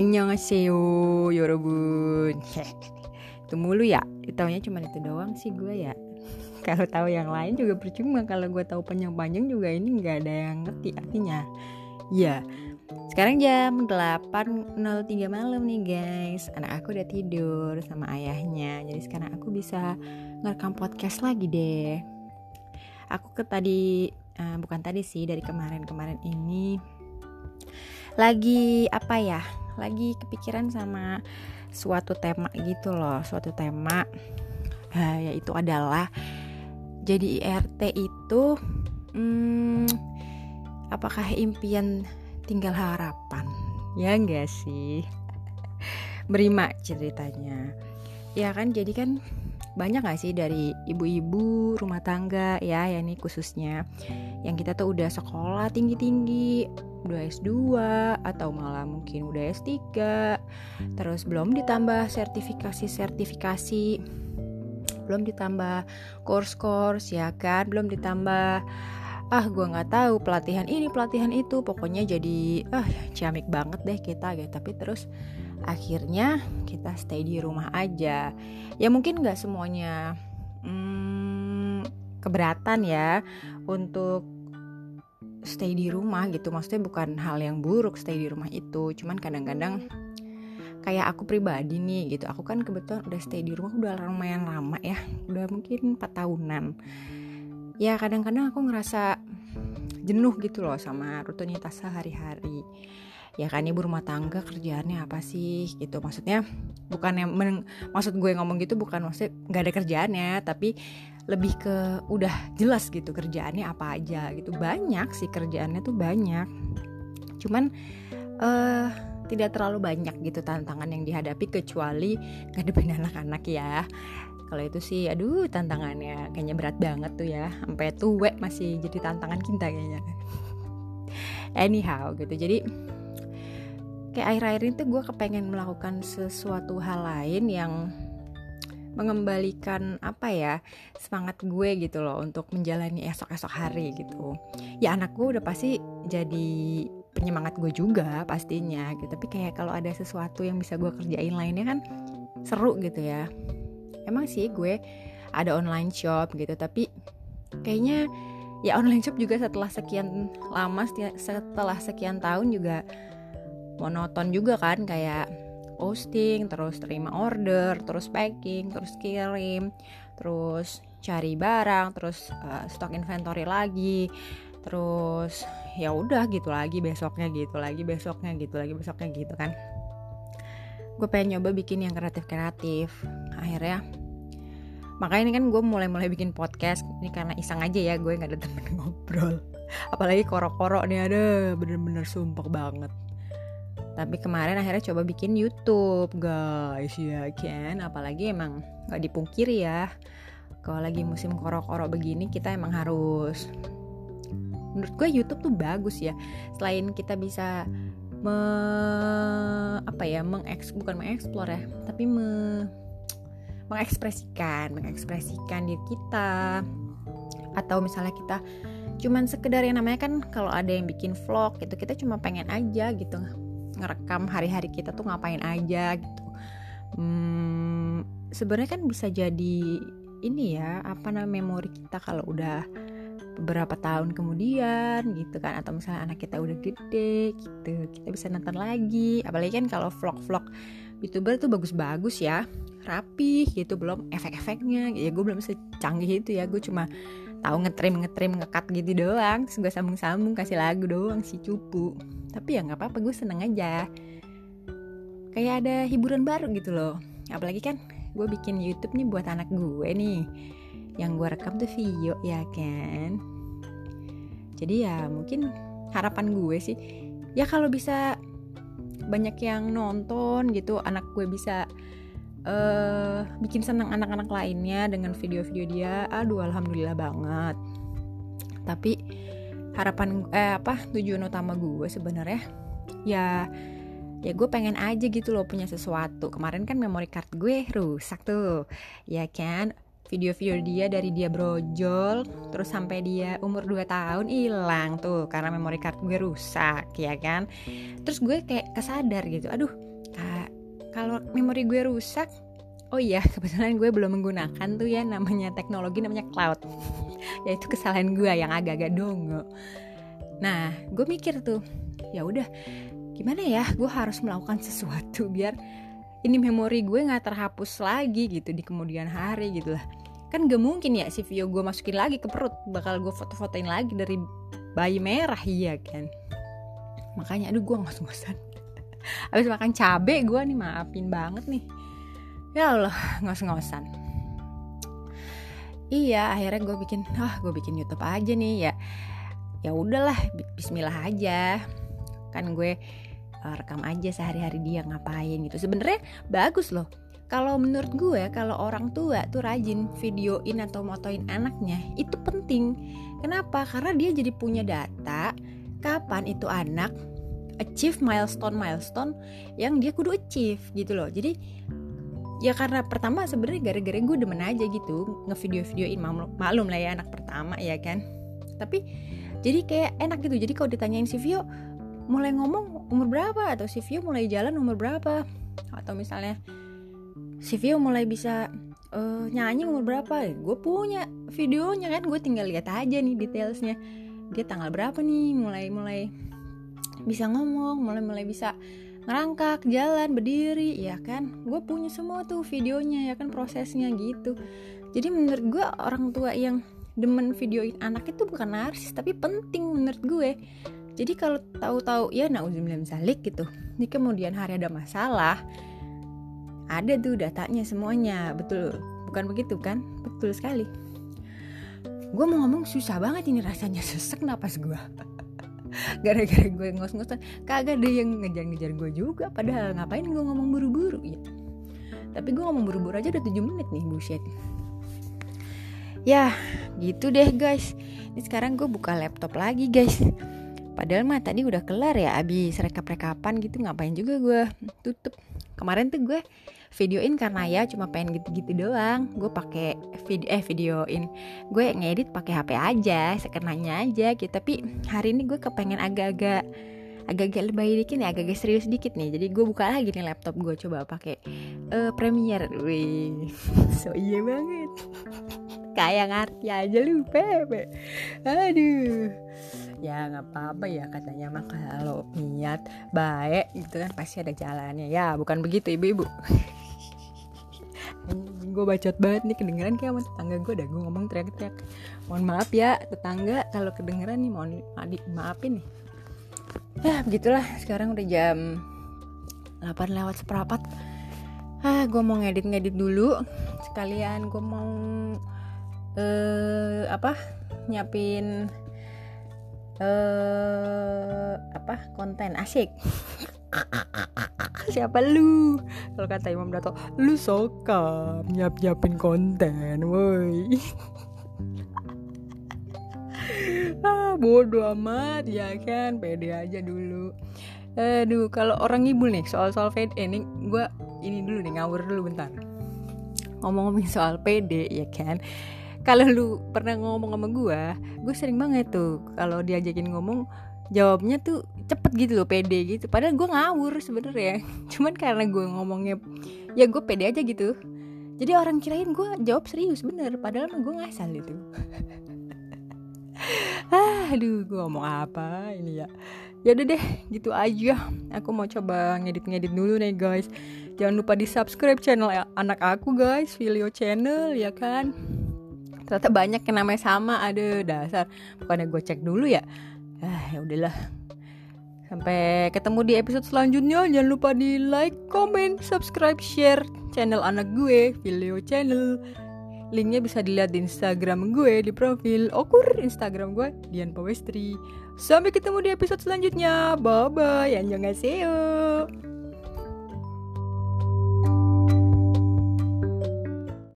Annyeonghaseyo yorobun Itu mulu ya Taunya cuma itu doang sih gue ya. Kalau tahu yang lain juga percuma. Kalau gue tahu panjang-panjang juga ini nggak ada yang ngerti artinya. Ya sekarang jam 8.03 malam nih guys. Anak aku udah tidur sama ayahnya. Jadi sekarang aku bisa ngerekam podcast lagi deh. Aku ke tadi uh, Bukan tadi sih dari kemarin-kemarin ini. Lagi apa ya Lagi kepikiran sama suatu tema gitu loh Suatu tema. Uh, Yaitu adalah Jadi IRT itu hmm, Apakah impian tinggal harapan? Ya enggak sih? Berima ceritanya. Ya kan jadi kan banyak gak sih dari ibu-ibu rumah tangga ya ya ini khususnya yang kita tuh udah sekolah tinggi-tinggi udah S2 atau malah mungkin udah S3 terus belum ditambah sertifikasi-sertifikasi belum ditambah course-course ya kan? Belum ditambah ah gue nggak tahu pelatihan ini pelatihan itu. Pokoknya jadi ah ciamik banget deh kita gitu. Tapi terus akhirnya kita stay di rumah aja. Ya mungkin nggak semuanya hmm, keberatan ya untuk stay di rumah gitu. Maksudnya bukan hal yang buruk stay di rumah itu. Cuman kadang-kadang kayak aku pribadi nih gitu. Aku kan kebetulan udah stay di rumah udah lumayan lama ya. Udah mungkin 4 tahunan. Ya kadang-kadang aku ngerasa jenuh gitu loh sama rutinitas sehari-hari. Ya kan ibu rumah tangga kerjaannya apa sih gitu. Maksudnya bukan yang men, maksud gue ngomong gitu bukan maksud nggak ada kerjaannya tapi lebih ke udah jelas gitu kerjaannya apa aja gitu. Banyak sih kerjaannya tuh banyak. Cuman uh, tidak terlalu banyak gitu tantangan yang dihadapi kecuali ngadepin anak-anak ya. Kalau itu sih aduh tantangannya kayaknya berat banget tuh ya. Sampai tua masih jadi tantangan kita kayaknya. Anyhow gitu. Jadi kayak akhir-akhir ini tuh gue kepengen melakukan sesuatu hal lain yang mengembalikan apa ya semangat gue gitu loh untuk menjalani esok-esok hari gitu. Ya anak gue udah pasti jadi penyemangat gue juga pastinya gitu. Tapi kayak kalau ada sesuatu yang bisa gue kerjain lainnya kan seru gitu ya. Emang sih gue ada online shop gitu tapi kayaknya ya online shop juga setelah sekian lama setelah sekian tahun juga monoton juga kan kayak posting terus terima order terus packing terus kirim terus cari barang terus uh, stok inventory lagi terus ya udah gitu lagi besoknya gitu lagi besoknya gitu lagi besoknya gitu kan. Gue pengen nyoba bikin yang kreatif kreatif akhirnya makanya ini kan gue mulai-mulai bikin podcast. Ini karena iseng aja ya gue nggak ada temen ngobrol. Apalagi korok-korok nih ada bener-bener sumpah banget. Tapi kemarin akhirnya coba bikin YouTube guys ya kan? Apalagi emang nggak dipungkiri ya kalau lagi musim korok-korok begini kita emang harus menurut gue YouTube tuh bagus ya. Selain kita bisa me apa ya mengeks bukan mengeksplor ya tapi me mengekspresikan mengekspresikan diri kita. Atau misalnya kita cuman sekedar yang namanya kan kalau ada yang bikin vlog gitu kita cuma pengen aja gitu ngerekam hari-hari kita tuh ngapain aja gitu. Hmm, sebenarnya kan bisa jadi ini ya apa namanya memori kita kalau udah beberapa tahun kemudian gitu kan atau misalnya anak kita udah gede gitu kita bisa nonton lagi. Apalagi kan kalau vlog-vlog youtuber tuh bagus-bagus ya rapi gitu belum efek-efeknya. Ya gue belum secanggih itu ya gue cuma tahu ngetrim ngetrim ngekat gitu doang. Terus gue sambung-sambung kasih lagu doang si cupu. Tapi ya nggak apa-apa gue seneng aja. Kayak ada hiburan baru gitu loh. Apalagi kan gue bikin YouTube nih buat anak gue nih yang gue rekam tuh video ya kan jadi ya mungkin harapan gue sih ya kalau bisa banyak yang nonton gitu anak gue bisa uh, bikin senang anak-anak lainnya dengan video-video dia aduh alhamdulillah banget. Tapi harapan eh apa tujuan utama gue sebenarnya ya ya gue pengen aja gitu loh punya sesuatu. Kemarin kan memory card gue rusak tuh ya kan video-video dia dari dia brojol terus sampai dia umur 2 tahun hilang tuh karena memory card gue rusak ya kan? Terus gue kayak kesadar gitu aduh kalau memori gue rusak oh iya kebetulan gue belum menggunakan tuh ya namanya teknologi namanya cloud. Yaitu kesalahan gue yang agak-agak dongo. Nah gue mikir tuh ya udah gimana ya gue harus melakukan sesuatu biar ini memori gue nggak terhapus lagi gitu di kemudian hari gitu lah kan gak mungkin ya si video gue masukin lagi ke perut bakal gue foto-fotoin lagi dari bayi merah iya kan? Makanya aduh gue ngos-ngosan. Habis makan cabe gue nih maafin banget nih. Ya Allah ngos-ngosan. Iya akhirnya gue bikin ah gue bikin YouTube aja nih ya. Ya udahlah Bismillah aja. Kan gue uh, rekam aja sehari-hari dia ngapain gitu. Sebenarnya bagus loh kalau menurut gue kalau orang tua tuh rajin videoin atau motoin anaknya itu penting. Kenapa? Karena dia jadi punya data kapan itu anak achieve milestone milestone yang dia kudu achieve gitu loh. Jadi ya karena pertama sebenarnya gara-gara gue demen aja gitu ngevideo-videoin maklum, maklum lah ya anak pertama ya kan? Tapi jadi kayak enak gitu. Jadi kalau ditanyain si Vio mulai ngomong umur berapa? Atau si Vio mulai jalan umur berapa? Atau misalnya si Vio mulai bisa uh, nyanyi umur berapa? Gue punya videonya kan gue tinggal lihat aja nih detailsnya. Dia tanggal berapa nih? Mulai mulai bisa ngomong mulai mulai bisa ngerangkak jalan berdiri ya kan? Gue punya semua tuh videonya ya kan? Prosesnya gitu. Jadi menurut gue orang tua yang demen videoin anak itu bukan narsis tapi penting menurut gue. Jadi kalau tahu-tahu ya nauzubillah salik gitu. Di kemudian hari ada masalah ada tuh datanya semuanya betul. Bukan begitu kan? Betul sekali. Gue mau ngomong susah banget ini rasanya sesek napas gue gara-gara gue ngos-ngosan. Kagak ada yang ngejar-ngejar gue juga padahal ngapain gue ngomong buru-buru ya tapi gue ngomong buru-buru aja udah 7 menit nih bullshit. Ya gitu deh guys. Ini sekarang gue buka laptop lagi guys padahal mah tadi udah kelar ya abis rekap-rekapan gitu ngapain juga gue tutup. Kemarin tuh gue videoin karena ya cuma pengen gitu-gitu doang. Gue pakai video eh videoin. Gue ngedit pakai HP aja sekenanya aja gitu. Tapi hari ini gue kepengen agak-agak agak-agak lebih dikit nih agak-agak serius dikit nih. Jadi gue buka lagi nih laptop gue coba pakai uh, Premiere. Wih so iya banget kayak ngerti aja lu Pepe aduh. Ya nggak apa-apa ya katanya mah kalau niat baik gitu kan pasti ada jalannya. Ya bukan begitu ibu-ibu. Gue bacot banget nih kedengeran kayak sama tetangga gue dah. Gue ngomong teriak-teriak. Mohon maaf ya tetangga kalau kedengeran nih mohon adik maafin nih. Ya begitulah. Sekarang udah jam 8 lewat seperempat. Ah gue mau ngedit-ngedit dulu. Sekalian gue mau eh apa? Nyiapin eh apa? Konten asik. Siapa lu? Kalau kata Imam Dato lu suka nyiap nyiapin konten woi. Ah bodoh amat ya kan? Pede aja dulu. Aduh kalau orang ibu nih soal soal pede eh, ini gue ini dulu nih ngawur dulu bentar. Ngomong-ngomong soal pede ya kan kalau lu pernah ngomong sama gue gue sering banget tuh kalau diajakin ngomong jawabnya tuh cepet gitu loh pede gitu. Padahal gue ngawur sebenarnya. Cuman karena gue ngomongnya ya gue pede aja gitu. Jadi orang kirain gue jawab serius bener. Padahal mah gue ngasal itu. Ah, aduh gue ngomong apa ini ya? Ya udah deh gitu aja. Aku mau coba ngedit-ngedit dulu nih guys. Jangan lupa di subscribe channel anak aku guys. Video channel ya kan ternyata banyak yang namanya sama. Ada dasar. Bukannya gue cek dulu ya. Ah ya udahlah. Sampai ketemu di episode selanjutnya. Jangan lupa di like comment subscribe share channel anak gue video channel. Linknya bisa dilihat di instagram gue di profil okur instagram gue Dian Pawestri sampai ketemu di episode selanjutnya. Bye bye annyeonghaseyo